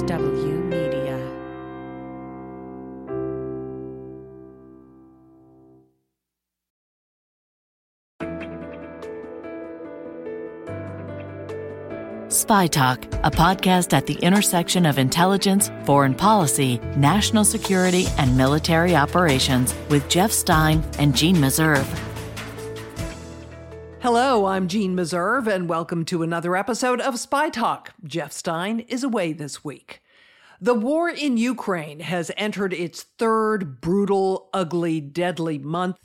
MSW Media. Spy Talk, a podcast at the intersection of intelligence, foreign policy, national security, and military operations with Jeff Stein and Jeanne Meserve. Hello, I'm Jeanne Meserve, and welcome to another episode of Spy Talk. Jeff Stein is away this week. The war in Ukraine has entered its third brutal, ugly, deadly month,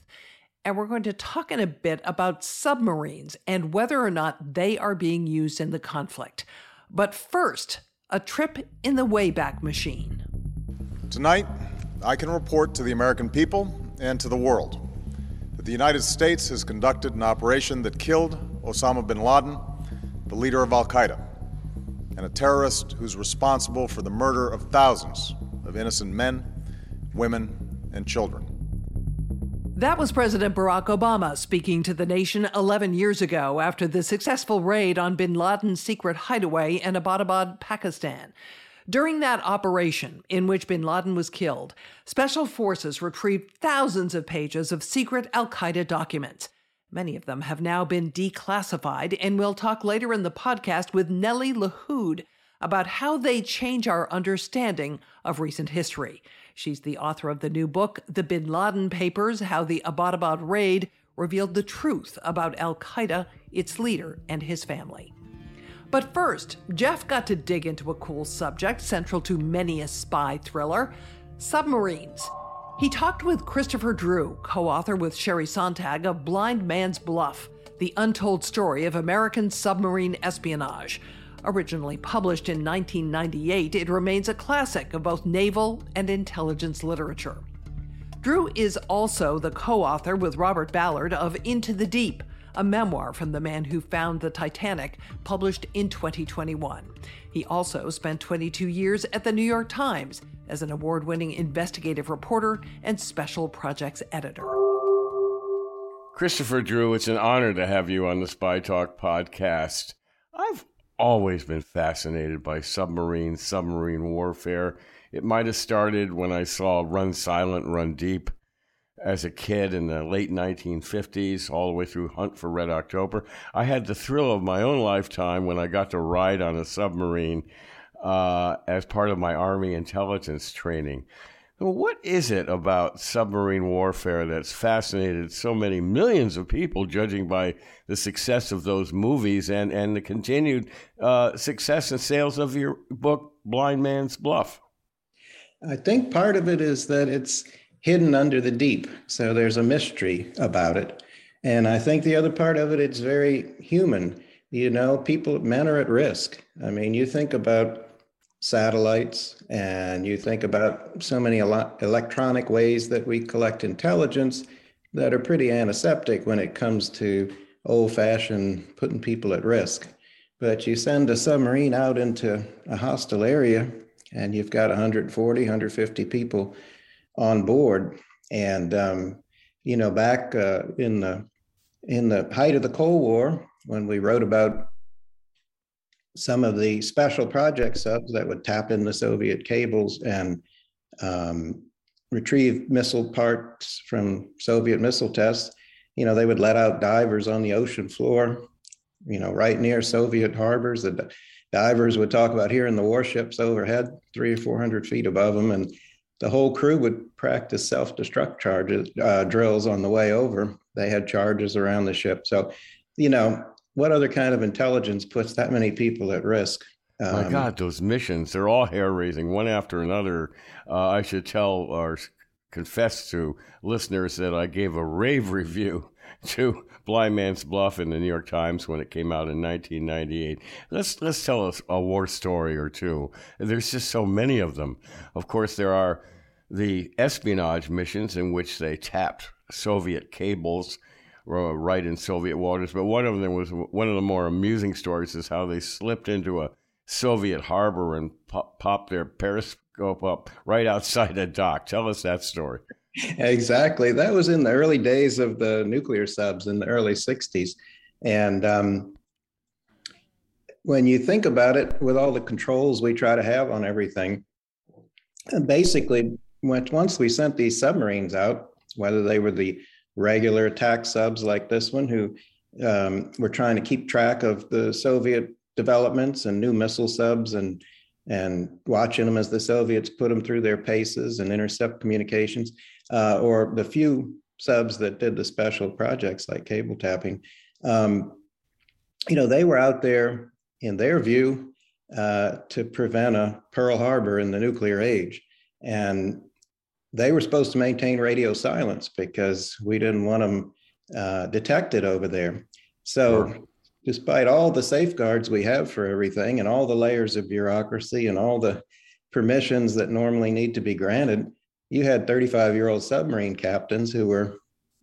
and we're going to talk in a bit about submarines and whether or not they are being used in the conflict. But first, a trip in the Wayback Machine. Tonight, I can report to the American people and to the world the United States has conducted an operation that killed Osama bin Laden, the leader of Al Qaeda, and a terrorist who's responsible for the murder of thousands of innocent men, women, and children. That was President Barack Obama speaking to the nation 11 years ago after the successful raid on bin Laden's secret hideaway in Abbottabad, Pakistan. During that operation, in which bin Laden was killed, special forces retrieved thousands of pages of secret Al Qaeda documents. Many of them have now been declassified, and we'll talk later in the podcast with Nelly Lahoud about how they change our understanding of recent history. She's the author of the new book, The Bin Laden Papers How the Abbottabad Raid Revealed the Truth About Al Qaeda, its leader, and his family. But first, Jeff got to dig into a cool subject central to many a spy thriller submarines. He talked with Christopher Drew, co author with Sherry Sontag of Blind Man's Bluff The Untold Story of American Submarine Espionage. Originally published in 1998, it remains a classic of both naval and intelligence literature. Drew is also the co author with Robert Ballard of Into the Deep a memoir from the man who found the Titanic, published in 2021. He also spent 22 years at the New York Times as an award winning investigative reporter and special projects editor. Christopher Drew, it's an honor to have you on the Spy Talk podcast. I've always been fascinated by submarines, submarine warfare. It might have started when I saw Run Silent, Run Deep as a kid in the late 1950s, all the way through Hunt for Red October. I had the thrill of my own lifetime when I got to ride on a submarine uh, as part of my Army intelligence training. What is it about submarine warfare that's fascinated so many millions of people, judging by the success of those movies and, and the continued uh, success and sales of your book, Blind Man's Bluff? I think part of it is that it's hidden under the deep. So there's a mystery about it. And I think the other part of it, it's very human. You know, people, men are at risk. I mean, you think about satellites and you think about so many electronic ways that we collect intelligence that are pretty antiseptic when it comes to old fashioned putting people at risk. But you send a submarine out into a hostile area and you've got 140, 150 people on board. And um, you know, back uh, in the in the height of the Cold War, when we wrote about some of the special project subs that would tap into Soviet cables and um, retrieve missile parts from Soviet missile tests, you know, they would let out divers on the ocean floor, you know, right near Soviet harbors. The divers would talk about hearing the warships overhead, three or 400 feet above them. And the whole crew would practice self-destruct charges uh, drills on the way over. They had charges around the ship. So, you know, what other kind of intelligence puts that many people at risk? Um, My God, those missions, they're all hair raising, one after another. Uh, I should tell or confess to listeners that I gave a rave review to Blind Man's Bluff in the New York Times when it came out in 1998. Let's let's tell us a war story or two. There's just so many of them. Of course, there are the espionage missions in which they tapped Soviet cables uh, right in Soviet waters. But one of them was one of the more amusing stories is how they slipped into a Soviet harbor and pop, popped their periscope up right outside a dock. Tell us that story exactly. That was in the early days of the nuclear subs in the early 60s. And um, when you think about it, with all the controls we try to have on everything, basically, once we sent these submarines out, whether they were the regular attack subs like this one, who um, were trying to keep track of the Soviet developments and new missile subs and and watching them as the Soviets put them through their paces and intercept communications, uh, or the few subs that did the special projects like cable tapping. Um, you know, they were out there, in their view, uh, to prevent a Pearl Harbor in the nuclear age. And they were supposed to maintain radio silence because we didn't want them uh, detected over there. So, sure. despite all the safeguards we have for everything and all the layers of bureaucracy and all the permissions that normally need to be granted, you had 35 year old submarine captains who were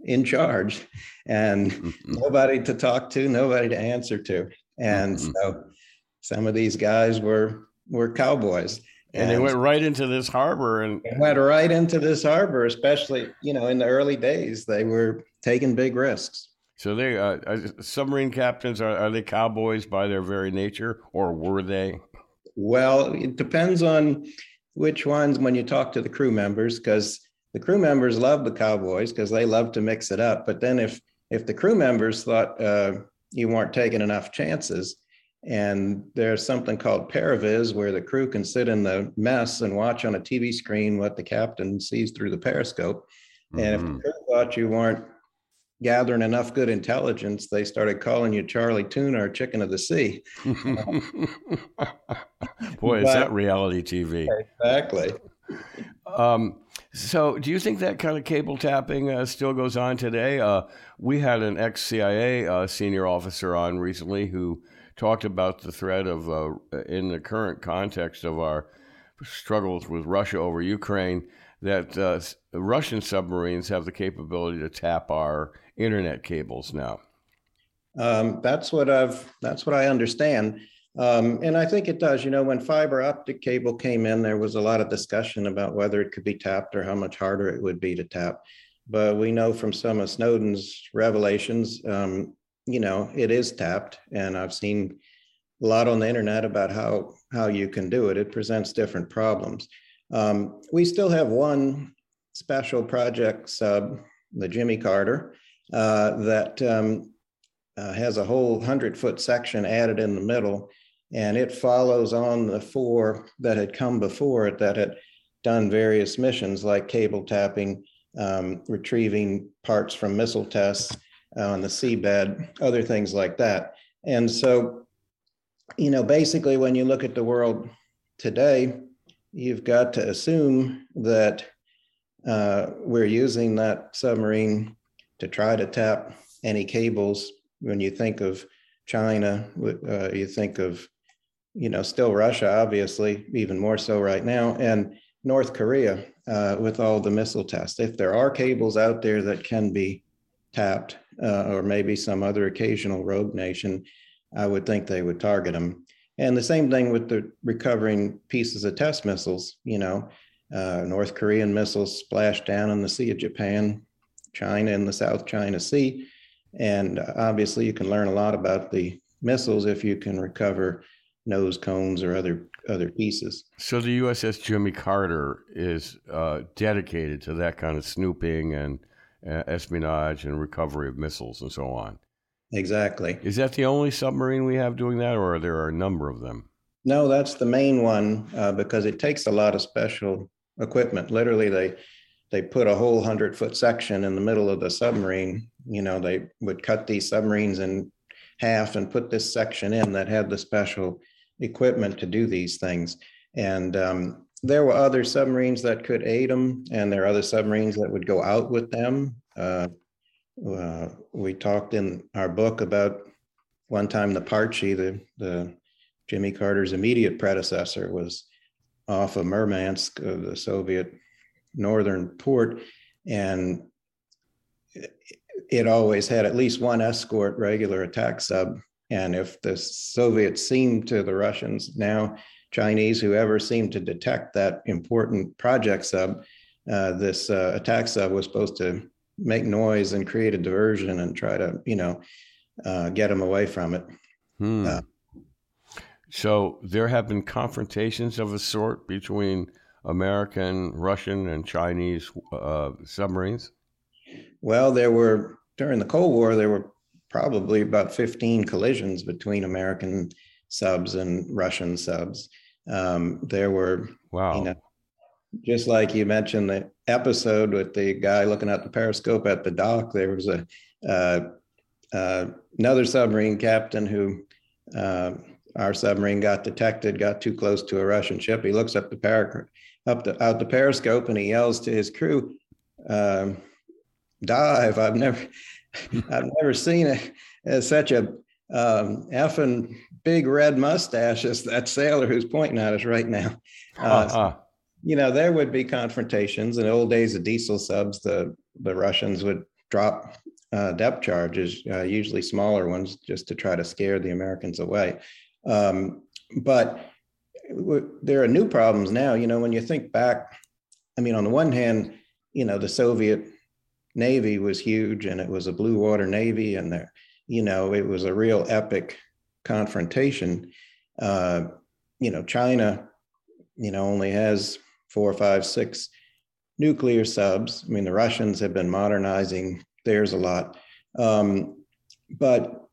in charge and mm-hmm. nobody to talk to, nobody to answer to. And mm-hmm. so some of these guys were were cowboys. And, and they went right into this harbor and went right into this harbor, especially, you know, in the early days, they were taking big risks. So they uh, submarine captains are, are they cowboys by their very nature, or were they? Well, it depends on which ones when you talk to the crew members, because the crew members love the cowboys because they love to mix it up. But then if if the crew members thought uh, you weren't taking enough chances, and there's something called paraviz where the crew can sit in the mess and watch on a TV screen what the captain sees through the periscope. Mm-hmm. And if the mm-hmm. crew thought you weren't gathering enough good intelligence, they started calling you Charlie Tuna or Chicken of the Sea. Boy, is that reality TV. Exactly. Um, so, do you think that kind of cable tapping uh, still goes on today? Uh, we had an ex CIA uh, senior officer on recently who talked about the threat of, uh, in the current context of our struggles with Russia over Ukraine, that uh, Russian submarines have the capability to tap our internet cables now. Um, that's what I've. That's what I understand, um, and I think it does. You know, when fiber optic cable came in, there was a lot of discussion about whether it could be tapped or how much harder it would be to tap. But we know from some of Snowden's revelations, um, you know, it is tapped, and I've seen a lot on the internet about how how you can do it. It presents different problems. Um, we still have one special project sub, the Jimmy Carter, uh, that um, uh, has a whole hundred foot section added in the middle, and it follows on the four that had come before it that had done various missions like cable tapping, um, retrieving parts from missile tests on the seabed, other things like that. And so, you know, basically, when you look at the world today, you've got to assume that uh, we're using that submarine to try to tap any cables. When you think of China, uh, you think of, you know, still Russia, obviously, even more so right now, and North Korea uh, with all the missile tests. If there are cables out there that can be tapped, uh, or maybe some other occasional rogue nation, I would think they would target them. And the same thing with the recovering pieces of test missiles. You know, uh, North Korean missiles splashed down in the Sea of Japan, China in the South China Sea. And obviously, you can learn a lot about the missiles if you can recover nose cones or other other pieces. So the USS Jimmy Carter is uh, dedicated to that kind of snooping and uh, espionage and recovery of missiles and so on. Exactly. Is that the only submarine we have doing that, or are there a number of them? No, that's the main one uh, because it takes a lot of special equipment. Literally, they they put a whole hundred foot section in the middle of the submarine. You know, they would cut these submarines in half and put this section in that had the special equipment to do these things. And um, there were other submarines that could aid them, and there are other submarines that would go out with them. Uh, uh, we talked in our book about one time the Parche, the, the Jimmy Carter's immediate predecessor, was off of Murmansk, uh, the Soviet northern port, and it always had at least one escort regular attack sub. And if the Soviets seemed to the Russians now Chinese, whoever seemed to detect that important project sub, uh, this uh, attack sub was supposed to make noise and create a diversion and try to, you know, uh, get them away from it. Hmm. Uh, So there have been confrontations of a sort between American, Russian, and Chinese uh, submarines. Well, there were during the Cold War. There were probably about 15 collisions between American subs and Russian subs. Um, there were, wow. you know, just like you mentioned the episode with the guy looking at the periscope at the dock, there was a uh, uh, another submarine captain who uh, our submarine got detected, got too close to a Russian ship. He looks up the par- up the out the periscope and he yells to his crew, um, "Dive!" I've never, I've never seen a, such a um, effing big red mustache as that sailor who's pointing at us right now. Uh, uh-huh. You know, there would be confrontations. In old days of diesel subs, the the Russians would drop uh, depth charges, uh, usually smaller ones, just to try to scare the Americans away. Um, but w- there are new problems now. You know, when you think back, I mean, on the one hand, you know, the Soviet Navy was huge and it was a blue water Navy, and there, you know, it was a real epic confrontation. Uh, you know, China, you know, only has four, five, six nuclear subs. I mean, the Russians have been modernizing theirs a lot. Um, but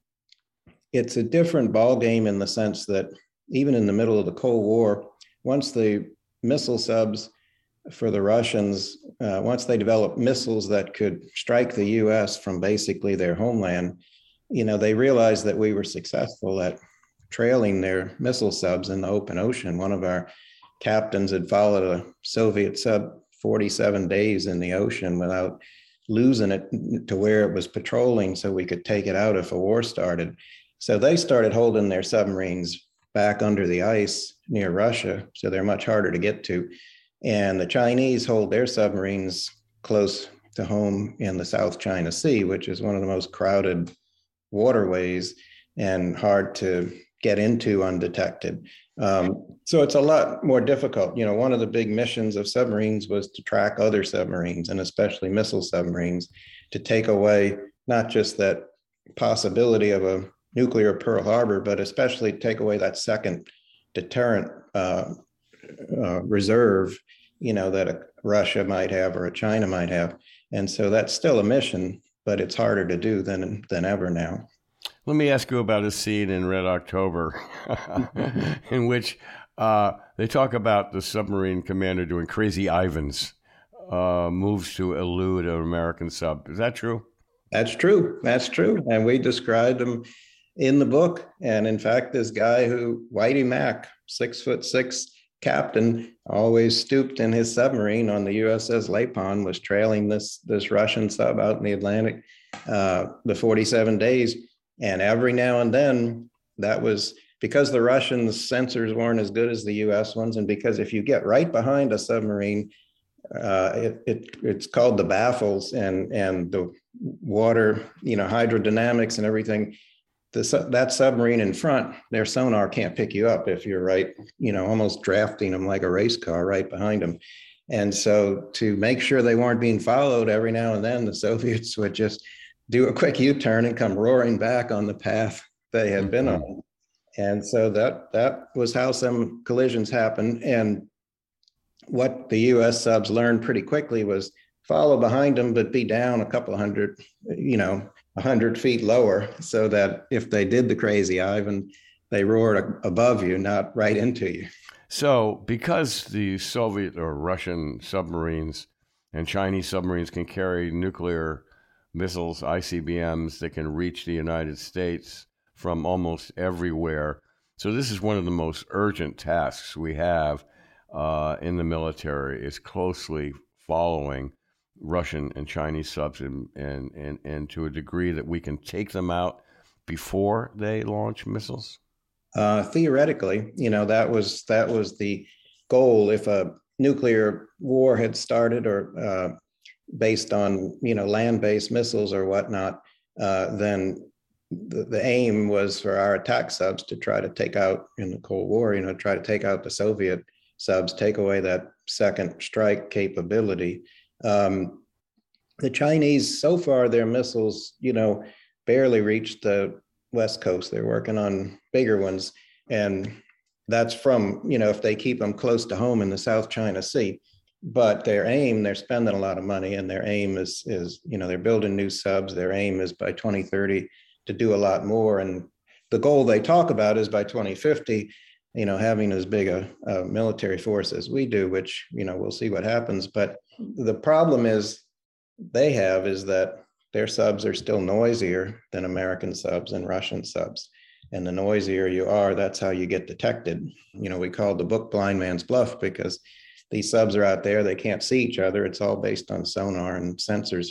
it's a different ball game in the sense that even in the middle of the Cold War, once the missile subs for the Russians, uh, once they developed missiles that could strike the U.S. from basically their homeland, you know, they realized that we were successful at trailing their missile subs in the open ocean. One of our captains had followed a Soviet sub 47 days in the ocean without losing it to where it was patrolling so we could take it out if a war started. So they started holding their submarines back under the ice near Russia, so they're much harder to get to. And the Chinese hold their submarines close to home in the South China Sea, which is one of the most crowded waterways and hard to get into undetected. Um, so it's a lot more difficult. You know, one of the big missions of submarines was to track other submarines and especially missile submarines to take away not just that possibility of a nuclear Pearl Harbor, but especially take away that second deterrent uh, uh, reserve, you know, that Russia might have or a China might have. And so that's still a mission, but it's harder to do than than ever now. Let me ask you about a scene in Red October, in which uh, they talk about the submarine commander doing crazy Ivans uh, moves to elude an American sub. Is that true? That's true. That's true. And we described them in the book. And in fact, this guy who, Whitey Mack, six foot six captain, always stooped in his submarine on the USS Lapon, was trailing this, this Russian sub out in the Atlantic uh, the 47 days. And every now and then, that was because the Russians' sensors weren't as good as the US ones. And because if you get right behind a submarine, uh, it, it, it's called the baffles and and the water you know hydrodynamics and everything the, that submarine in front, their sonar can't pick you up if you're right, you know, almost drafting them like a race car right behind them. And so to make sure they weren't being followed every now and then, the Soviets would just do a quick U-turn and come roaring back on the path they had been on. Mm-hmm. And so that that was how some collisions happened. And what the US subs learned pretty quickly was follow behind them, but be down a couple hundred, you know, a 100 feet lower so that if they did the crazy Ivan, they roared above you, not right into you. So, because the Soviet or Russian submarines and Chinese submarines can carry nuclear missiles, ICBMs, that can reach the United States from almost everywhere. So, this is one of the most urgent tasks we have uh, in the military is closely following Russian and Chinese subs, and, and, and, and to a degree that we can take them out before they launch missiles? Uh, theoretically, you know that was that was the goal. If a nuclear war had started, or uh, based on you know land-based missiles or whatnot, uh, then the, the aim was for our attack subs to try to take out in the Cold War, you know, try to take out the Soviet subs, take away that second strike capability. Um, the Chinese, so far, their missiles, you know, barely reached the west coast. They're working on bigger ones, and that's from, you know, if they keep them close to home in the South China Sea. But their aim, they're spending a lot of money, and their aim is, is you know, they're building new subs. Their aim is by 2030 to do a lot more. And the goal they talk about is by 2050, you know, having as big a, a military force as we do, which, you know, we'll see what happens. But the problem is they have is that their subs are still noisier than American subs and Russian subs. And the noisier you are, that's how you get detected. You know, we call the book blind man's bluff because these subs are out there, they can't see each other. It's all based on sonar and sensors.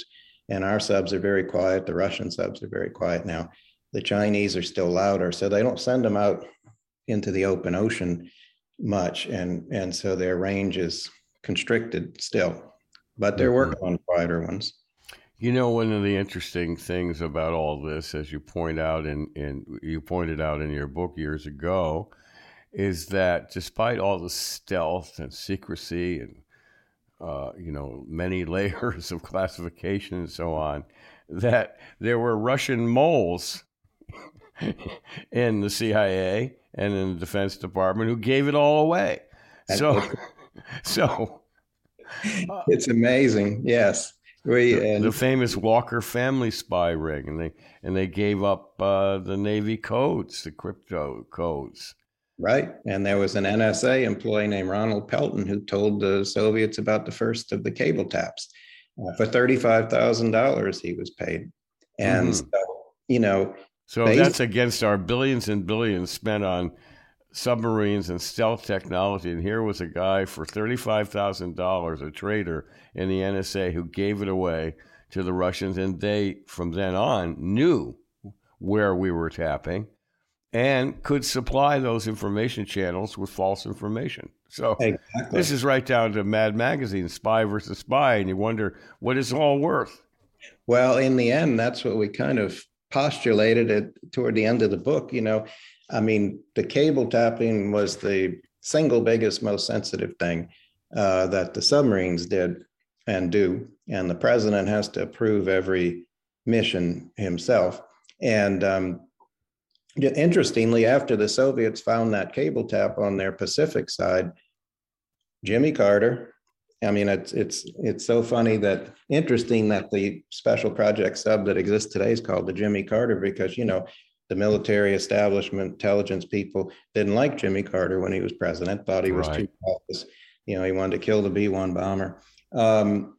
And our subs are very quiet. The Russian subs are very quiet now. The Chinese are still louder. So they don't send them out into the open ocean much. And, and so their range is constricted still, but they're mm-hmm. working on quieter ones. You know, one of the interesting things about all this, as you point out in, in you pointed out in your book years ago, is that despite all the stealth and secrecy and uh, you know many layers of classification and so on, that there were Russian moles in the CIA and in the Defense Department who gave it all away. So, so uh, it's amazing. Yes. We, the, the, famous Walker family spy ring, and they and they gave up uh, the Navy codes, the crypto codes. Right, and there was an NSA employee named Ronald Pelton who told the Soviets about the first of the cable taps. Uh, for thirty-five thousand dollars, he was paid, and mm. so, you know. So that's against our billions and billions spent on submarines and stealth technology. And here was a guy for $35,000, a traitor in the NSA, who gave it away to the Russians. And they, from then on, knew where we were tapping and could supply those information channels with false information. So exactly. this is right down to Mad Magazine, spy versus spy. And you wonder what is all worth. Well, in the end, that's what we kind of postulated it toward the end of the book. You know, I mean, the cable tapping was the single biggest, most sensitive thing uh, that the submarines did and do. And the president has to approve every mission himself. And um, interestingly, after the Soviets found that cable tap on their Pacific side, Jimmy Carter, I mean, it's it's it's so funny that interesting that the special project sub that exists today is called the Jimmy Carter because you know the military establishment, intelligence people didn't like Jimmy Carter when he was president, thought he was right. too cautious. You know, he wanted to kill the B 1 bomber, um,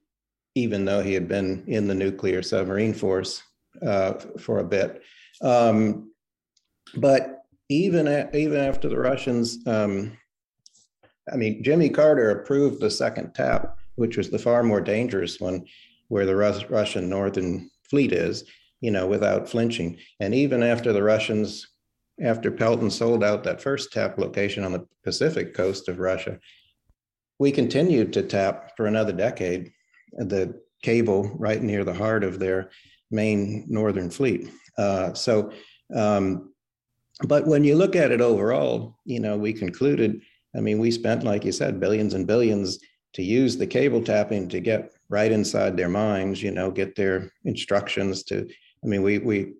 even though he had been in the nuclear submarine force uh, for a bit. Um, but even, a, even after the Russians, um, I mean, Jimmy Carter approved the second tap, which was the far more dangerous one, where the Rus- Russian Northern Fleet is you know, without flinching. And even after the Russians, after Pelton sold out that first tap location on the Pacific coast of Russia, we continued to tap for another decade the cable right near the heart of their main northern fleet. Uh, so, um, but when you look at it overall, you know, we concluded, I mean, we spent, like you said, billions and billions to use the cable tapping to get right inside their minds, you know, get their instructions to I mean, we we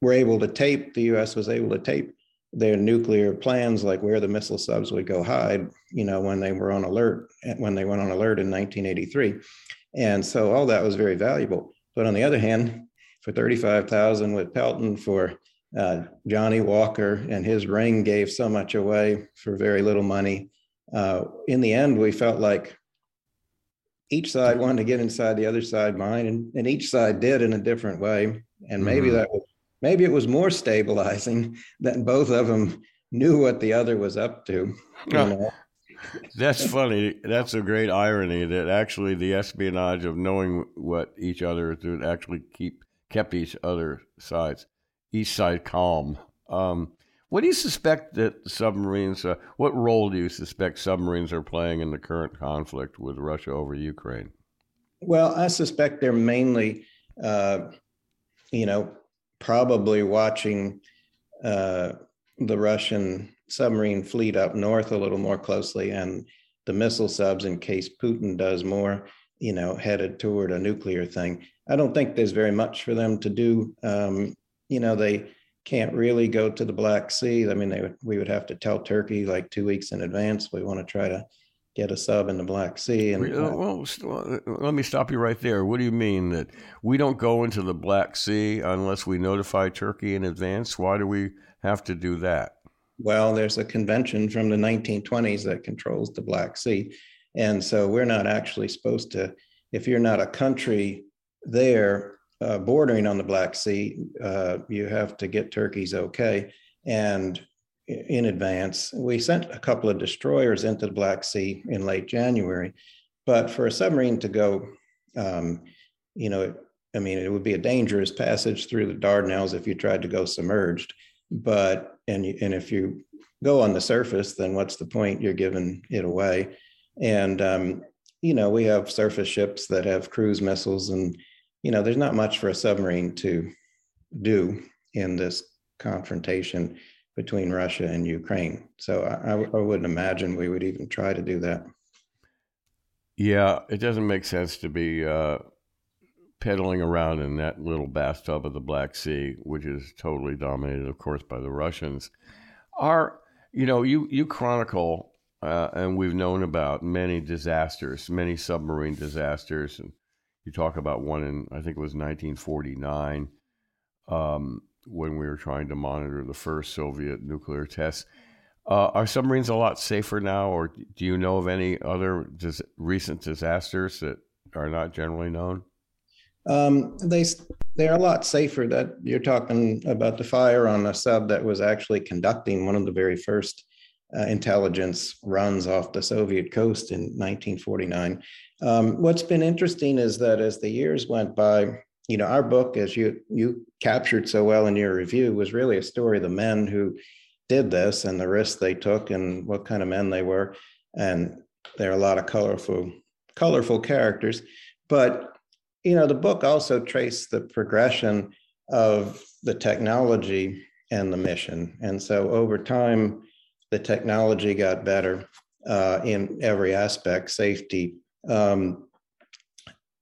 were able to tape. The U.S. was able to tape their nuclear plans, like where the missile subs would go hide. You know, when they were on alert, when they went on alert in 1983, and so all that was very valuable. But on the other hand, for 35,000 with Pelton for uh, Johnnie Walker and his ring gave so much away for very little money. Uh, in the end, we felt like each side wanted to get inside the other side mind, and, and each side did in a different way. And maybe mm-hmm. that was maybe it was more stabilizing that both of them knew what the other was up to. That's funny. That's a great irony that actually the espionage of knowing what each other is doing actually keep kept each other sides, each side calm. Um, what do you suspect that submarines? Uh, what role do you suspect submarines are playing in the current conflict with Russia over Ukraine? Well, I suspect they're mainly, uh, you know, probably watching uh, the Russian submarine fleet up north a little more closely, and the missile subs in case Putin does more, you know, headed toward a nuclear thing. I don't think there's very much for them to do. Um, you know, they can't really go to the Black Sea. I mean, they would, we would have to tell Turkey like two weeks in advance we want to try to get a sub in the Black Sea. And uh, well, let me stop you right there. What do you mean that we don't go into the Black Sea unless we notify Turkey in advance? Why do we have to do that? Well, there's a convention from the 1920s that controls the Black Sea. And so we're not actually supposed to, if you're not a country there uh, bordering on the Black Sea, uh, you have to get Turkey's okay. And in advance. We sent a couple of destroyers into the Black Sea in late January, but for a submarine to go, um, you know, I mean, it would be a dangerous passage through the Dardanelles if you tried to go submerged. But and and if you go on the surface, then what's the point? You're giving it away. And um, you know, we have surface ships that have cruise missiles, and you know, there's not much for a submarine to do in this confrontation between Russia and Ukraine. So I, I wouldn't imagine we would even try to do that. Yeah, it doesn't make sense to be uh, pedaling around in that little bathtub of the Black Sea, which is totally dominated, of course, by the Russians. Are you know you you chronicle uh, and we've known about many disasters, many submarine disasters, and you talk about one in I think it was 1949. Um, when we were trying to monitor the first Soviet nuclear tests. Uh, are submarines a lot safer now, or do you know of any other dis- recent disasters that are not generally known? Um, they they're a lot safer. That you're talking about the fire on a sub that was actually conducting one of the very first uh, intelligence runs off the Soviet coast in 1949. Um, what's been interesting is that as the years went by, you know, our book, as you you captured so well in your review, was really a story of the men who did this and the risks they took and what kind of men they were. And there are a lot of colorful, colorful characters. But you know, the book also traced the progression of the technology and the mission. And so over time, the technology got better uh, in every aspect, safety, um,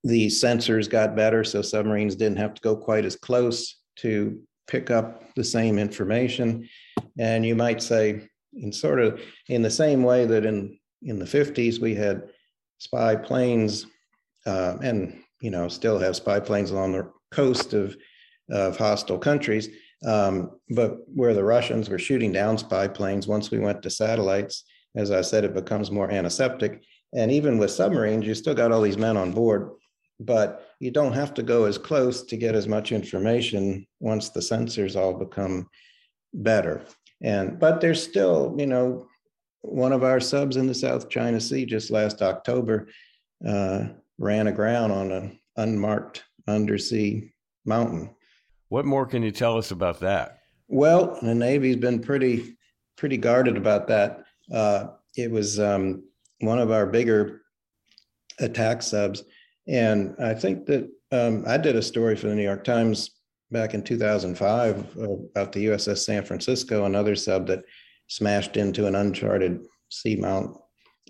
the sensors got better, so submarines didn't have to go quite as close to pick up the same information. And you might say, in sort of in the same way that in in the 50s we had spy planes, uh, and you know still have spy planes along the coast of of hostile countries. Um, but where the Russians were shooting down spy planes, once we went to satellites, as I said, it becomes more antiseptic. And even with submarines, you still got all these men on board but you don't have to go as close to get as much information once the sensors all become better. And but there's still, you know, one of our subs in the South China Sea just last October uh, ran aground on an unmarked undersea mountain. What more can you tell us about that? Well, the Navy's been pretty pretty guarded about that. Uh, it was um, one of our bigger attack subs and I think that um, I did a story for the New York Times back in 2005 about the USS San Francisco, another sub that smashed into an uncharted seamount,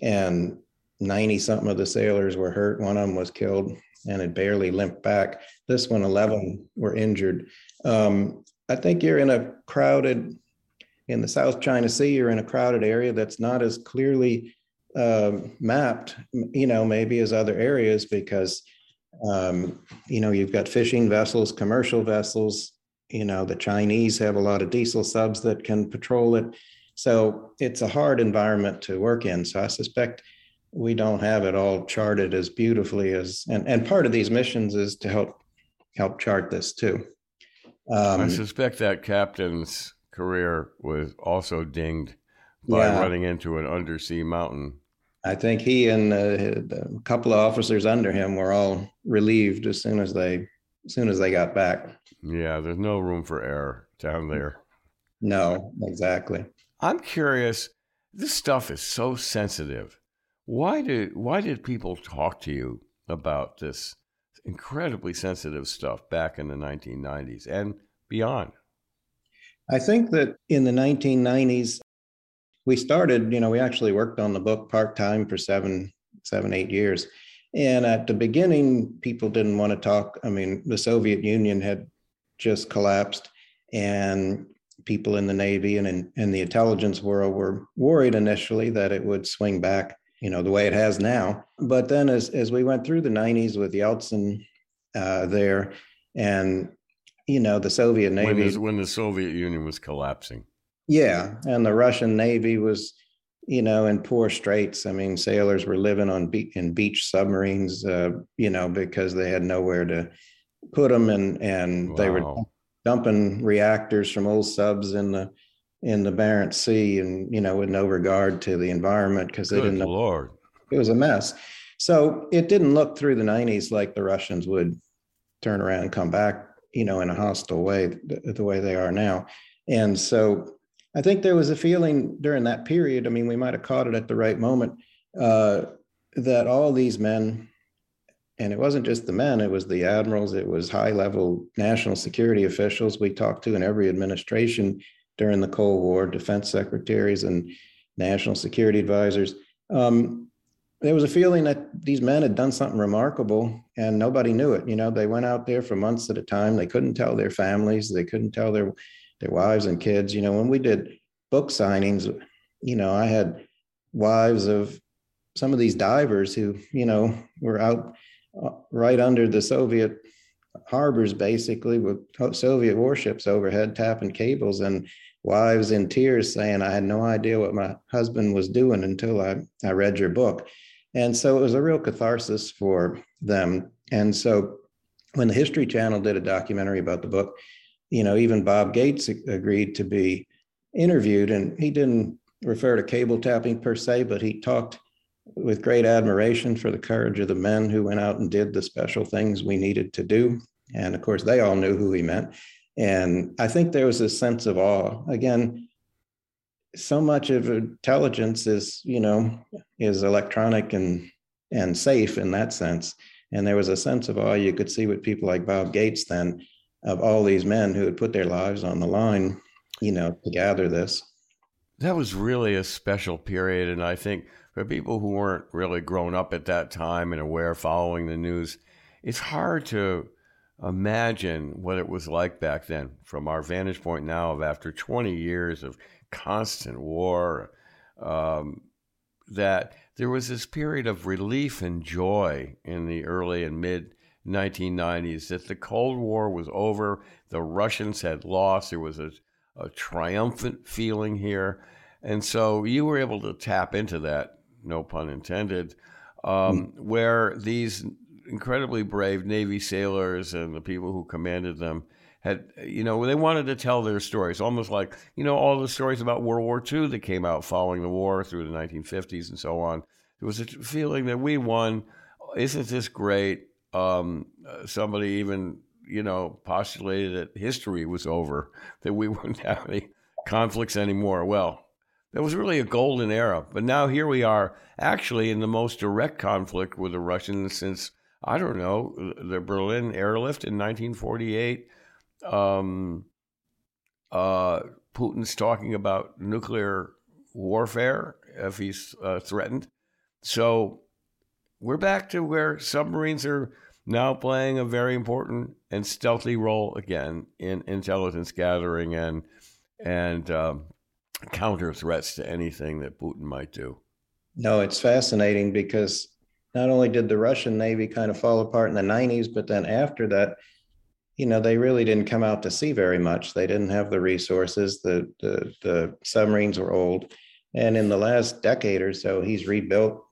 and 90 something of the sailors were hurt. One of them was killed and it barely limped back. This one, 11 were injured. Um, I think you're in a crowded, in the South China Sea, you're in a crowded area that's not as clearly uh, mapped, you know, maybe as other areas because, um, you know, you've got fishing vessels, commercial vessels. You know, the Chinese have a lot of diesel subs that can patrol it. So it's a hard environment to work in. So I suspect we don't have it all charted as beautifully as, and, and part of these missions is to help help chart this too. Um, I suspect that captain's career was also dinged by yeah. running into an undersea mountain. I think he and uh, a couple of officers under him were all relieved as soon as they as soon as they got back. Yeah, there's no room for error down there. No, exactly. I'm curious. This stuff is so sensitive. Why did why did people talk to you about this incredibly sensitive stuff back in the 1990s and beyond? I think that in the 1990s, we started, you know, we actually worked on the book part time for seven, seven, eight years. And at the beginning, people didn't want to talk. I mean, the Soviet Union had just collapsed, and people in the Navy and in, in the intelligence world were worried initially that it would swing back, you know, the way it has now. But then as, as we went through the 90s with Yeltsin uh, there and, you know, the Soviet Navy. When, when the Soviet Union was collapsing. Yeah. And the Russian Navy was, you know, in poor straits. I mean, sailors were living on be- in beach submarines, uh, you know, because they had nowhere to put them and, and wow. they were dumping reactors from old subs in the in the Barents Sea, and you know, with no regard to the environment because they didn't know. Lord, it was a mess. So it didn't look through the '90s like the Russians would turn around and come back, you know, in a hostile way, the, the way they are now. And so I think there was a feeling during that period. I mean, we might have caught it at the right moment uh, that all these men and it wasn't just the men it was the admirals it was high level national security officials we talked to in every administration during the cold war defense secretaries and national security advisors um, there was a feeling that these men had done something remarkable and nobody knew it you know they went out there for months at a time they couldn't tell their families they couldn't tell their their wives and kids you know when we did book signings you know i had wives of some of these divers who you know were out uh, right under the Soviet harbors, basically with Soviet warships overhead tapping cables and wives in tears saying, I had no idea what my husband was doing until I, I read your book. And so it was a real catharsis for them. And so when the History Channel did a documentary about the book, you know, even Bob Gates agreed to be interviewed, and he didn't refer to cable tapping per se, but he talked with great admiration for the courage of the men who went out and did the special things we needed to do. And of course, they all knew who he meant. And I think there was a sense of awe. Again, so much of intelligence is, you know, is electronic and and safe in that sense. And there was a sense of awe you could see with people like Bob Gates then of all these men who had put their lives on the line, you know, to gather this. That was really a special period. And I think for people who weren't really grown up at that time and aware following the news, it's hard to imagine what it was like back then from our vantage point now of after 20 years of constant war um, that there was this period of relief and joy in the early and mid 1990s that the Cold War was over, the Russians had lost, there was a, a triumphant feeling here. And so you were able to tap into that no pun intended, um, mm. where these incredibly brave Navy sailors and the people who commanded them had, you know, they wanted to tell their stories, almost like, you know, all the stories about World War II that came out following the war through the 1950s and so on. There was a feeling that we won. Isn't this great? Um, somebody even, you know, postulated that history was over, that we wouldn't have any conflicts anymore. Well, that was really a golden era. But now here we are, actually in the most direct conflict with the Russians since I don't know the Berlin airlift in 1948. Um, uh, Putin's talking about nuclear warfare if he's uh, threatened. So we're back to where submarines are now playing a very important and stealthy role again in intelligence gathering and and um, counter threats to anything that Putin might do. No, it's fascinating because not only did the Russian Navy kind of fall apart in the 90s, but then after that, you know, they really didn't come out to sea very much. They didn't have the resources. The, the, the submarines were old. And in the last decade or so, he's rebuilt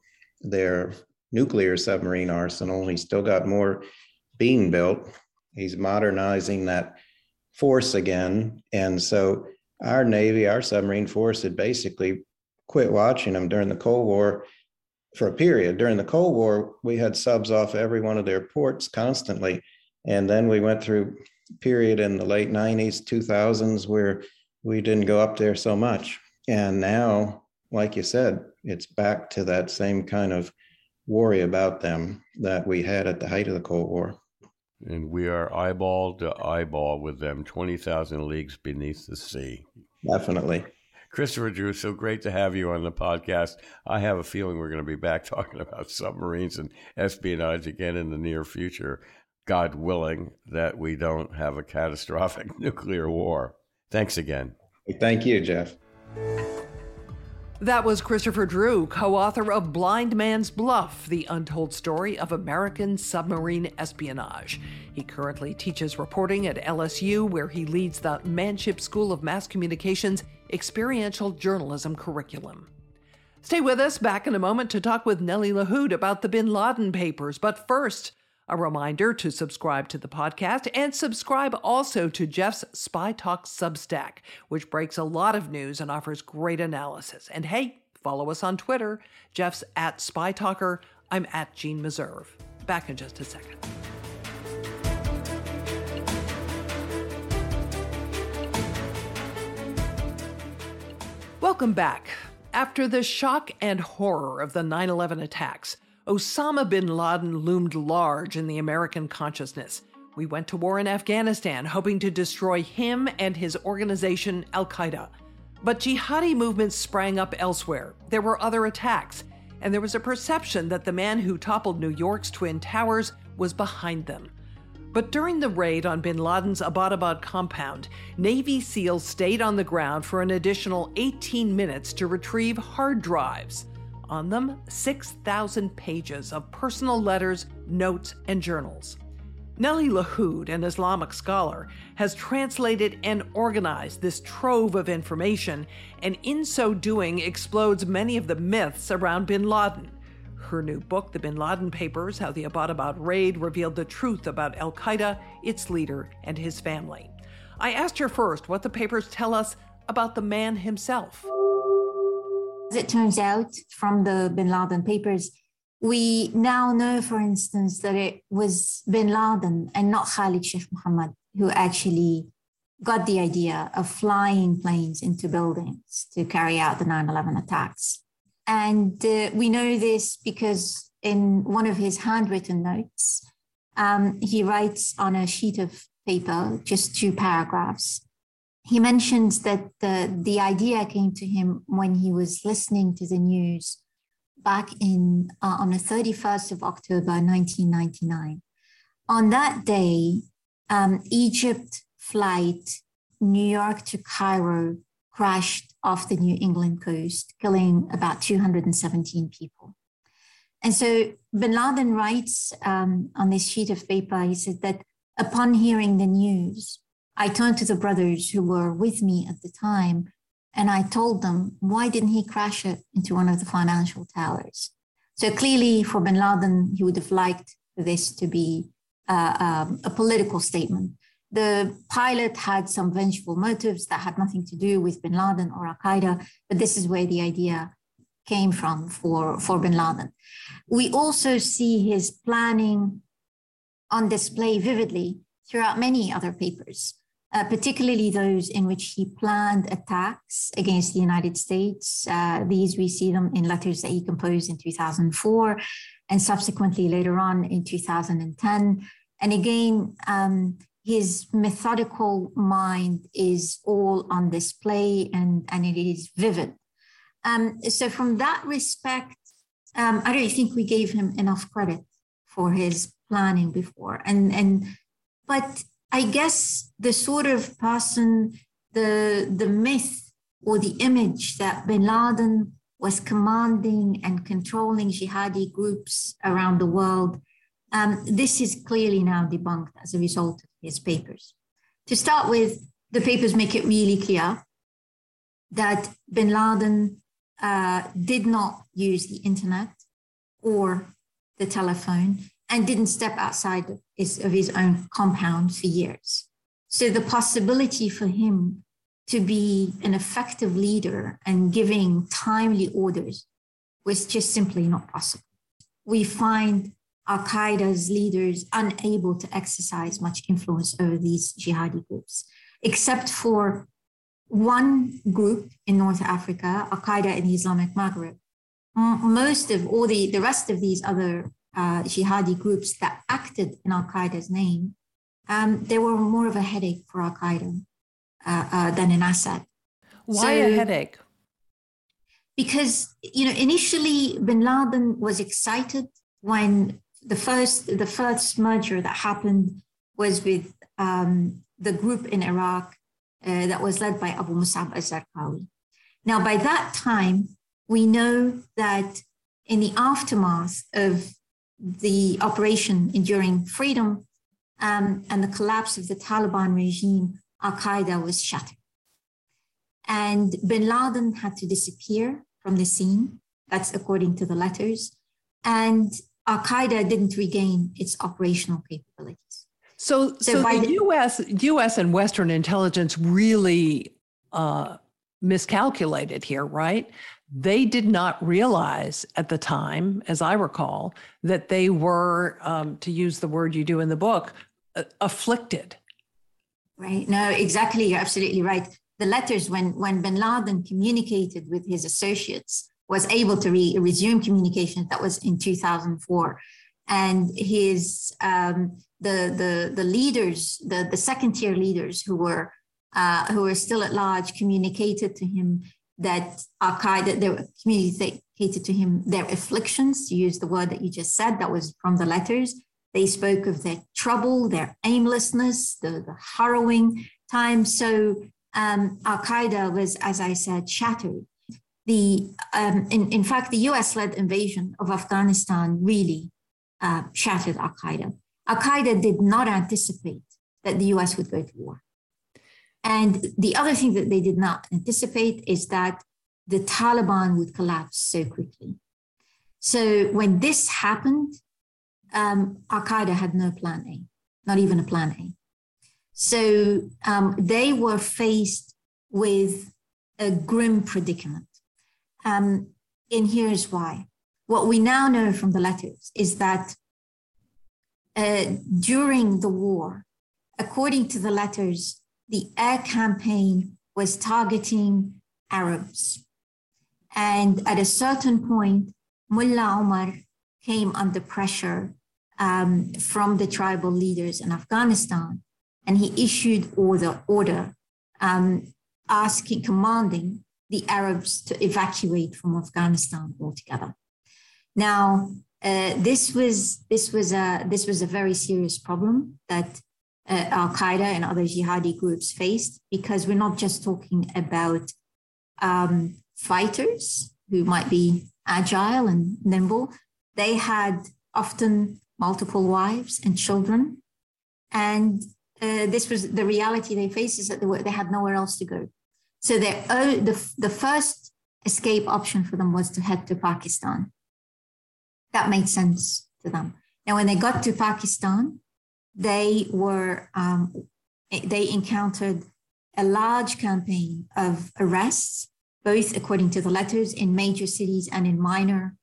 their nuclear submarine arsenal. He's still got more being built. He's modernizing that force again. And so our Navy, our submarine force had basically quit watching them during the Cold War for a period. During the Cold War, we had subs off every one of their ports constantly. And then we went through a period in the late 90s, 2000s where we didn't go up there so much. And now, like you said, it's back to that same kind of worry about them that we had at the height of the Cold War and we are eyeball to eyeball with them, 20,000 leagues beneath the sea. Definitely. Christopher Drew, so great to have you on the podcast. I have a feeling we're going to be back talking about submarines and espionage again in the near future. God willing, that we don't have a catastrophic nuclear war. Thanks again. Thank you, Jeff. That was Christopher Drew, co author of Blind Man's Bluff The Untold Story of American Submarine Espionage. He currently teaches reporting at LSU, where he leads the Manship School of Mass Communications Experiential Journalism curriculum. Stay with us back in a moment to talk with Nelly Lahoud about the bin Laden papers. But first, a reminder to subscribe to the podcast and subscribe also to Jeff's Spy Talk Substack, which breaks a lot of news and offers great analysis. And hey, follow us on Twitter. Jeff's at Spy Talker. I'm at Jeanne Meserve. Back in just a second. Welcome back. After the shock and horror of the 9 11 attacks, Osama bin Laden loomed large in the American consciousness. We went to war in Afghanistan hoping to destroy him and his organization, Al Qaeda. But jihadi movements sprang up elsewhere. There were other attacks, and there was a perception that the man who toppled New York's Twin Towers was behind them. But during the raid on bin Laden's Abbottabad compound, Navy SEALs stayed on the ground for an additional 18 minutes to retrieve hard drives on them 6,000 pages of personal letters, notes, and journals. Nelly Lahoud, an Islamic scholar, has translated and organized this trove of information, and in so doing explodes many of the myths around bin Laden. Her new book, The Bin Laden Papers How the Abbottabad Raid Revealed the Truth About Al Qaeda, its leader, and his family. I asked her first what the papers tell us about the man himself. As it turns out from the bin Laden papers, we now know, for instance, that it was bin Laden and not Khalid Sheikh Mohammed who actually got the idea of flying planes into buildings to carry out the 9 11 attacks. And uh, we know this because in one of his handwritten notes, um, he writes on a sheet of paper, just two paragraphs, he mentions that the, the idea came to him when he was listening to the news back in uh, on the 31st of October 1999. On that day, um, EgyptAir flight New York to Cairo crashed off the New England coast, killing about 217 people. And so bin Laden writes um, on this sheet of paper, he said that upon hearing the news, I turned to the brothers who were with me at the time and I told them, why didn't he crash it into one of the financial towers? So clearly, for bin Laden, he would have liked this to be uh, um, a political statement. The pilot had some vengeful motives that had nothing to do with bin Laden or Al Qaeda, but this is where the idea came from for, for bin Laden. We also see his planning on display vividly throughout many other papers uh, particularly those in which he planned attacks against the United States. Uh, these we see them in letters that he composed in 2004 and subsequently later on in 2010. And again, um, his methodical mind is all on display and, and it is vivid. Um, so, from that respect, um, I don't think we gave him enough credit for his planning before. And, and but I guess the sort of person, the, the myth or the image that bin Laden was commanding and controlling jihadi groups around the world, um, this is clearly now debunked as a result of his papers. To start with, the papers make it really clear that bin Laden uh, did not use the internet or the telephone and didn't step outside of his, of his own compound for years. So the possibility for him to be an effective leader and giving timely orders was just simply not possible. We find Al Qaeda's leaders unable to exercise much influence over these jihadi groups, except for one group in North Africa, Al Qaeda in the Islamic Maghreb. Most of all the, the rest of these other uh, jihadi groups that acted in Al Qaeda's name, um, they were more of a headache for Al Qaeda uh, uh, than an asset. Why so, a headache? Because you know, initially Bin Laden was excited when the first the first merger that happened was with um, the group in Iraq uh, that was led by Abu Musab al-Zarqawi. Now, by that time, we know that in the aftermath of the Operation Enduring Freedom um, and the collapse of the Taliban regime, Al Qaeda was shattered. And bin Laden had to disappear from the scene. That's according to the letters. And Al Qaeda didn't regain its operational capabilities. So, so, so the, the, U.S. U.S. and Western intelligence really uh, miscalculated here, right? They did not realize at the time, as I recall, that they were, um, to use the word you do in the book, uh, afflicted. Right. No, exactly. You're absolutely right. The letters, when when Bin Laden communicated with his associates, was able to re- resume communication. That was in 2004, and his um, the the the leaders, the the second tier leaders who were uh, who were still at large, communicated to him that Al Qaeda, they communicated to him their afflictions, to use the word that you just said, that was from the letters. They spoke of their trouble, their aimlessness, the, the harrowing times. So um, Al Qaeda was, as I said, shattered. The, um, in, in fact, the US led invasion of Afghanistan really uh, shattered Al Qaeda. Al Qaeda did not anticipate that the US would go to war. And the other thing that they did not anticipate is that the Taliban would collapse so quickly. So when this happened, um, Al Qaeda had no plan A, not even a plan A. So um, they were faced with a grim predicament. Um, and here's why. What we now know from the letters is that uh, during the war, according to the letters, the air campaign was targeting Arabs. And at a certain point, Mullah Omar came under pressure um, from the tribal leaders in Afghanistan, and he issued order, order um, asking, commanding the Arabs to evacuate from Afghanistan altogether. Now, uh, this was this was a this was a very serious problem that uh, Al Qaeda and other jihadi groups faced, because we're not just talking about um, fighters who might be agile and nimble. They had often multiple wives and children. And uh, this was the reality they faced is that they, were, they had nowhere else to go. So their, uh, the, the first escape option for them was to head to Pakistan. That made sense to them. Now, when they got to Pakistan, they were um, they encountered a large campaign of arrests, both according to the letters in major cities and in minor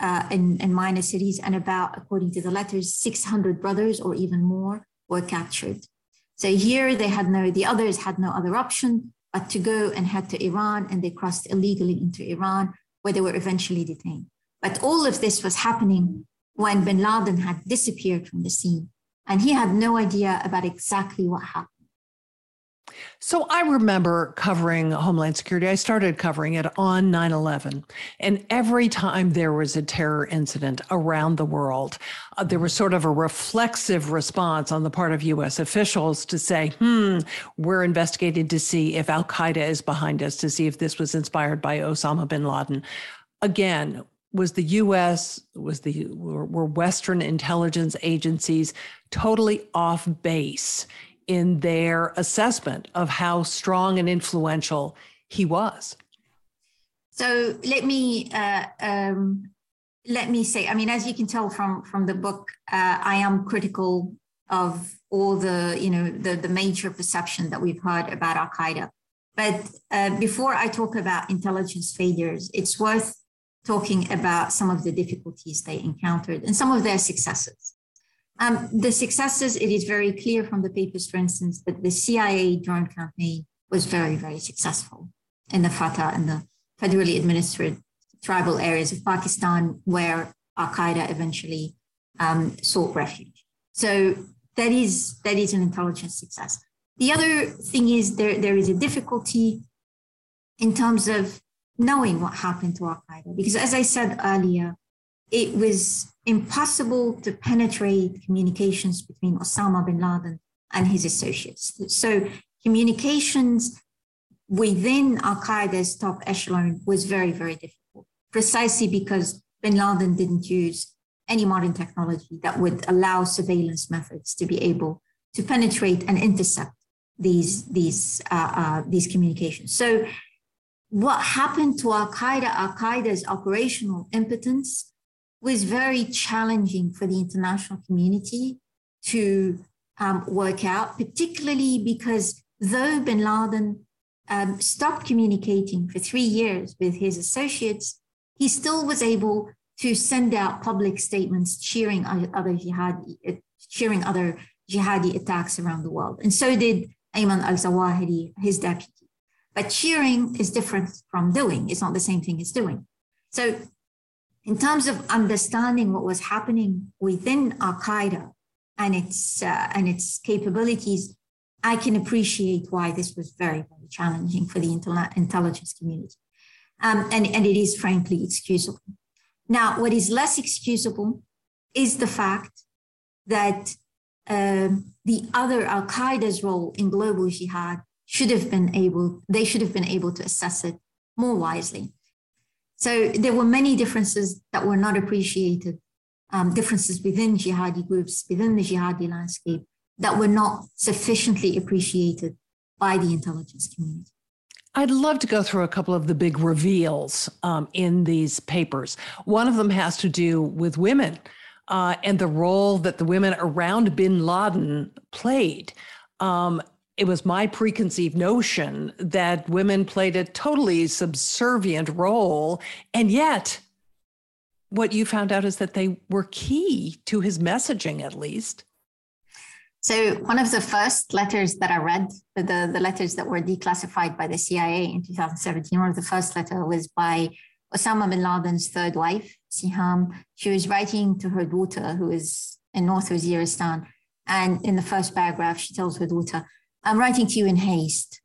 uh, in, in minor cities, and about according to the letters, 600 brothers or even more were captured. So here they had no, the others had no other option but to go and head to Iran, and they crossed illegally into Iran, where they were eventually detained. But all of this was happening when bin Laden had disappeared from the scene. And he had no idea about exactly what happened. So I remember covering Homeland Security. I started covering it on 9 11. And every time there was a terror incident around the world, uh, there was sort of a reflexive response on the part of US officials to say, hmm, we're investigating to see if Al Qaeda is behind us, to see if this was inspired by Osama bin Laden. Again, was the US, was the were Western intelligence agencies totally off base in their assessment of how strong and influential he was? So let me uh, um, let me say. I mean, as you can tell from from the book, uh, I am critical of all the you know the the major perception that we've heard about Al Qaeda. But uh, before I talk about intelligence failures, it's worth talking about some of the difficulties they encountered and some of their successes. Um, the successes, it is very clear from the papers, for instance, that the CIA drone campaign was very, very successful in the FATA and the federally administered tribal areas of Pakistan where Al Qaeda eventually um, sought refuge. So that is that is an intelligence success. The other thing is there there is a difficulty in terms of knowing what happened to Al Qaeda. Because as I said earlier, it was impossible to penetrate communications between Osama bin Laden and his associates. So communications within Al Qaeda's top echelon was very, very difficult, precisely because bin Laden didn't use any modern technology that would allow surveillance methods to be able to penetrate and intercept these, these, uh, uh, these communications. So what happened to Al Qaeda, Al Qaeda's operational impotence was very challenging for the international community to um, work out, particularly because though bin Laden um, stopped communicating for three years with his associates, he still was able to send out public statements cheering other jihadi, uh, cheering other jihadi attacks around the world. And so did Ayman al-Zawahiri, his deputy. But cheering is different from doing. It's not the same thing as doing. So in terms of understanding what was happening within Al-Qaeda and its, uh, and its capabilities, I can appreciate why this was very, very challenging for the intelligence community. Um, and, and it is frankly excusable. Now, what is less excusable is the fact that um, the other Al Qaeda's role in global jihad should have been able, they should have been able to assess it more wisely. So there were many differences that were not appreciated, um, differences within jihadi groups, within the jihadi landscape that were not sufficiently appreciated by the intelligence community. I'd love to go through a couple of the big reveals um, in these papers. One of them has to do with women uh, and the role that the women around bin Laden played. Um, it was my preconceived notion that women played a totally subservient role. And yet, what you found out is that they were key to his messaging, at least. So one of the first letters that I read, the, the letters that were declassified by the CIA in 2017, one of the first letter was by Osama bin Laden's third wife, Siham. She was writing to her daughter, who is in North Waziristan. And in the first paragraph, she tells her daughter, I'm writing to you in haste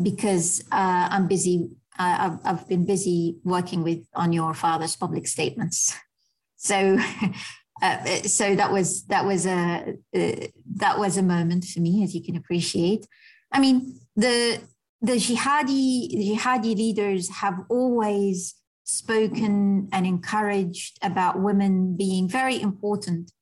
because uh, I'm busy. Uh, I've, I've been busy working with on your father's public statements. So uh, so that was that was a uh, that was a moment for me, as you can appreciate. I mean, the the jihadi jihadi leaders have always spoken and encouraged about women being very important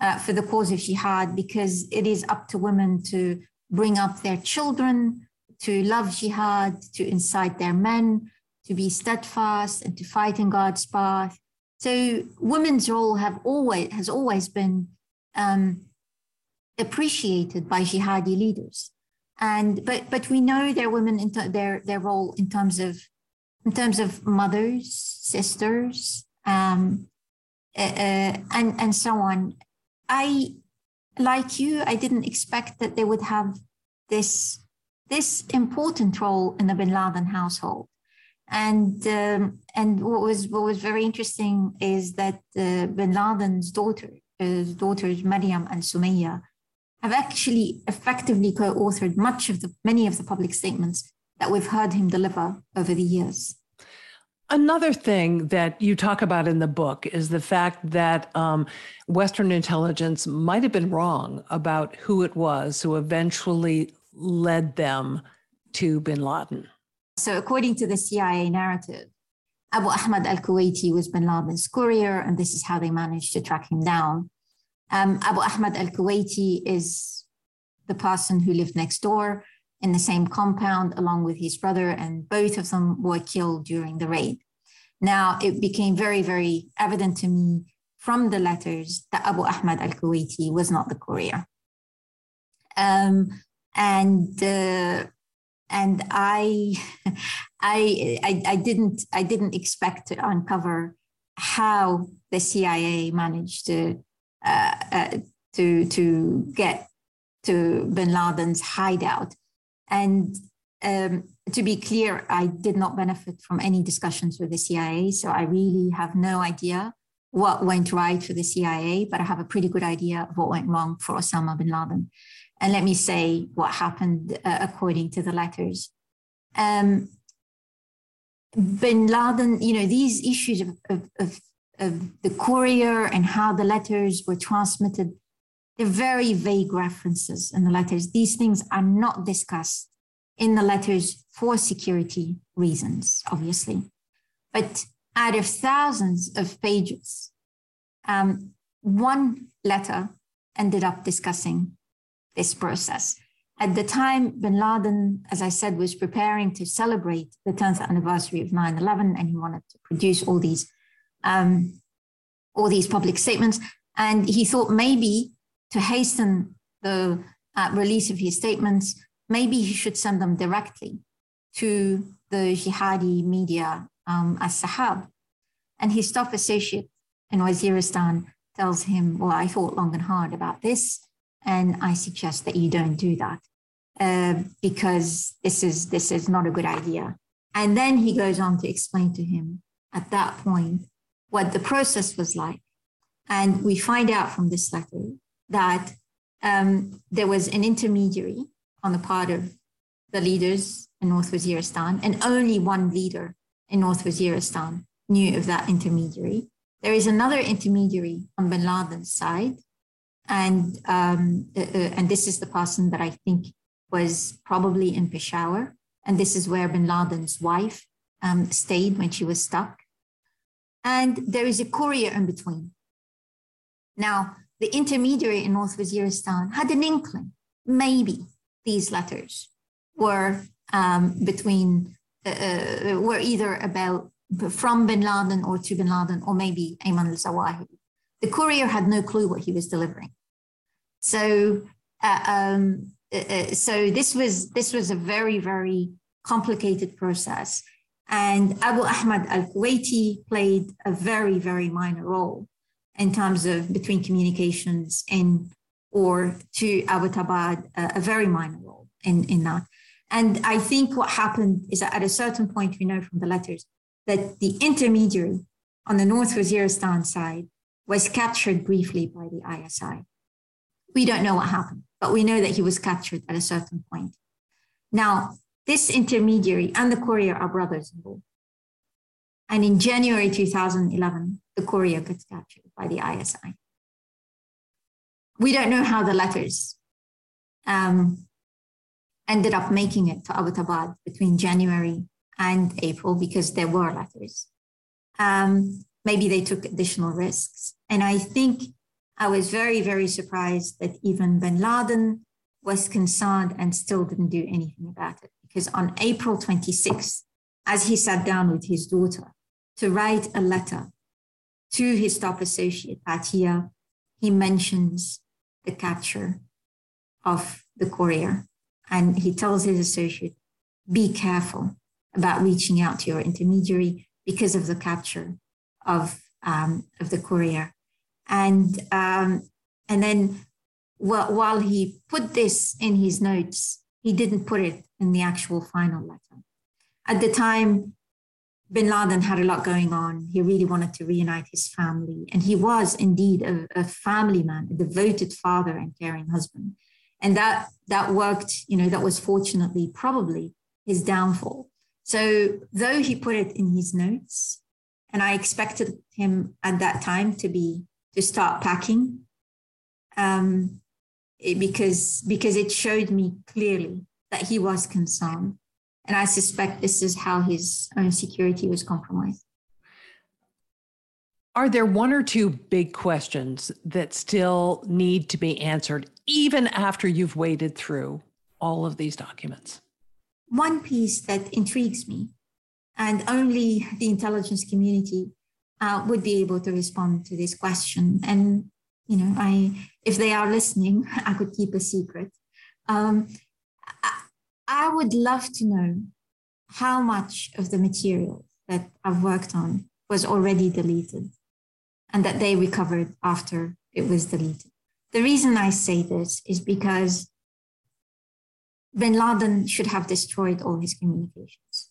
uh, for the cause of jihad because it is up to women to bring up their children, to love jihad, to incite their men, to be steadfast and to fight in God's path so women's role have always has always been um, appreciated by jihadi leaders, and but but we know their women in t- their their role in terms of in terms of mothers, sisters, um, uh, and and so on. I like you. I didn't expect that they would have this this important role in the Bin Laden household. And um, and what was what was very interesting is that uh, Bin Laden's daughter, his daughters Maryam and Sumaya, have actually effectively co-authored much of the many of the public statements that we've heard him deliver over the years. Another thing that you talk about in the book is the fact that um, Western intelligence might have been wrong about who it was who eventually led them to bin Laden. So, according to the CIA narrative, Abu Ahmad al Kuwaiti was bin Laden's courier, and this is how they managed to track him down. Um, Abu Ahmad al Kuwaiti is the person who lived next door in the same compound along with his brother, and both of them were killed during the raid. Now, it became very, very evident to me from the letters that Abu Ahmad al Kuwaiti was not the courier. Um, and uh, and I, I, I, didn't, I didn't expect to uncover how the CIA managed to, uh, uh, to, to get to Bin Laden's hideout. And um, to be clear, I did not benefit from any discussions with the CIA, so I really have no idea what went right for the CIA, but I have a pretty good idea of what went wrong for Osama bin Laden. And let me say what happened uh, according to the letters. Um, bin Laden, you know, these issues of, of, of, of the courier and how the letters were transmitted. They're very vague references in the letters. These things are not discussed in the letters for security reasons, obviously. But out of thousands of pages, um, one letter ended up discussing this process. At the time, bin Laden, as I said, was preparing to celebrate the 10th anniversary of 9 11, and he wanted to produce all these, um, all these public statements. And he thought maybe to hasten the uh, release of his statements, maybe he should send them directly to the jihadi media um, as Sahab. And his top associate in Waziristan tells him, Well, I thought long and hard about this, and I suggest that you don't do that uh, because this is, this is not a good idea. And then he goes on to explain to him at that point what the process was like. And we find out from this letter that um, there was an intermediary on the part of the leaders in North Waziristan, and only one leader in North Waziristan knew of that intermediary. There is another intermediary on bin Laden's side, and um, uh, and this is the person that I think was probably in Peshawar, and this is where bin Laden's wife um, stayed when she was stuck. And there is a courier in between. Now, the intermediary in North Waziristan had an inkling, maybe these letters were um, between, uh, uh were either about from bin Laden or to bin Laden or maybe Ayman al Zawahiri. The courier had no clue what he was delivering. So, uh, um, uh, uh, so this was this was a very very complicated process, and Abu Ahmad al Kuwaiti played a very very minor role in terms of between communications and or to Abbottabad, uh, a very minor role in in that. And I think what happened is that at a certain point, we know from the letters that the intermediary on the North Waziristan side was captured briefly by the ISI. We don't know what happened, but we know that he was captured at a certain point. Now, this intermediary and the courier are brothers in law. And in January 2011, the courier gets captured by the ISI. We don't know how the letters um, ended up making it to Abbottabad between January and April because there were letters. Um, maybe they took additional risks. And I think I was very, very surprised that even bin Laden was concerned and still didn't do anything about it. Because on April 26th, as he sat down with his daughter to write a letter to his top associate, Atia, he mentions the capture of the courier. And he tells his associate, be careful about reaching out to your intermediary because of the capture of, um, of the courier. And, um, and then while, while he put this in his notes, he didn't put it in the actual final letter. At the time, bin Laden had a lot going on. He really wanted to reunite his family. And he was indeed a, a, family man, a devoted father and caring husband. And that, that worked, you know, that was fortunately probably his downfall. So, though he put it in his notes, and I expected him at that time to be to start packing, um, it, because because it showed me clearly that he was concerned, and I suspect this is how his own security was compromised. Are there one or two big questions that still need to be answered, even after you've waded through all of these documents? one piece that intrigues me, and only the intelligence community uh, would be able to respond to this question. And you know, I if they are listening, I could keep a secret. Um, I would love to know how much of the material that I've worked on was already deleted and that they recovered after it was deleted. The reason I say this is because bin Laden should have destroyed all his communications.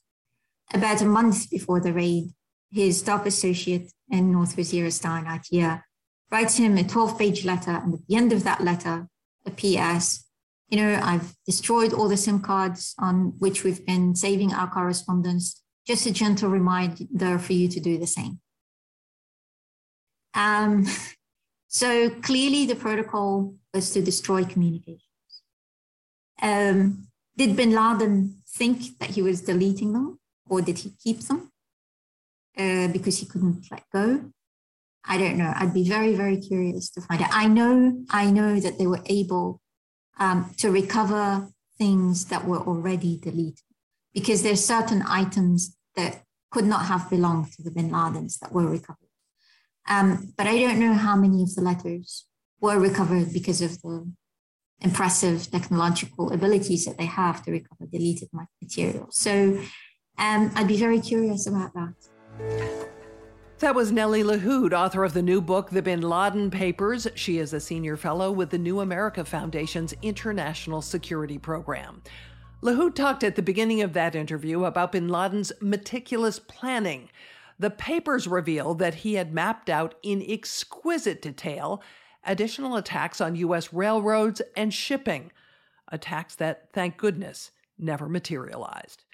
About a month before the raid, his top associate in North Waziristan, Atia, writes him a 12 page letter. And at the end of that letter, a PS, you know, I've destroyed all the SIM cards on which we've been saving our correspondence. Just a gentle reminder for you to do the same. Um, so clearly, the protocol was to destroy communications. Um, did bin Laden think that he was deleting them, or did he keep them uh, because he couldn't let go? I don't know. I'd be very, very curious to find out. I know, I know that they were able um, to recover things that were already deleted because there's certain items that could not have belonged to the bin Ladens that were recovered. Um, but I don't know how many of the letters were recovered because of the impressive technological abilities that they have to recover deleted material. So um, I'd be very curious about that. That was Nelly Lahoud, author of the new book, The Bin Laden Papers. She is a senior fellow with the New America Foundation's International Security Program. Lahoud talked at the beginning of that interview about bin Laden's meticulous planning. The papers reveal that he had mapped out in exquisite detail additional attacks on U.S. railroads and shipping, attacks that, thank goodness, never materialized.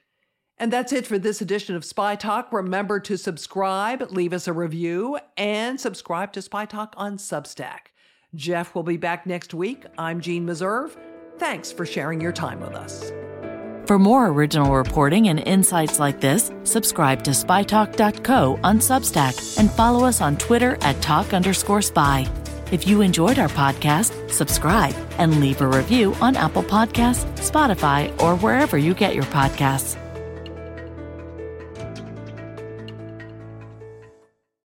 And that's it for this edition of Spy Talk. Remember to subscribe, leave us a review, and subscribe to Spy Talk on Substack. Jeff will be back next week. I'm Jeanne Meserve. Thanks for sharing your time with us. For more original reporting and insights like this, subscribe to spytalk.co on Substack and follow us on Twitter at talk underscore spy. If you enjoyed our podcast, subscribe and leave a review on Apple Podcasts, Spotify, or wherever you get your podcasts.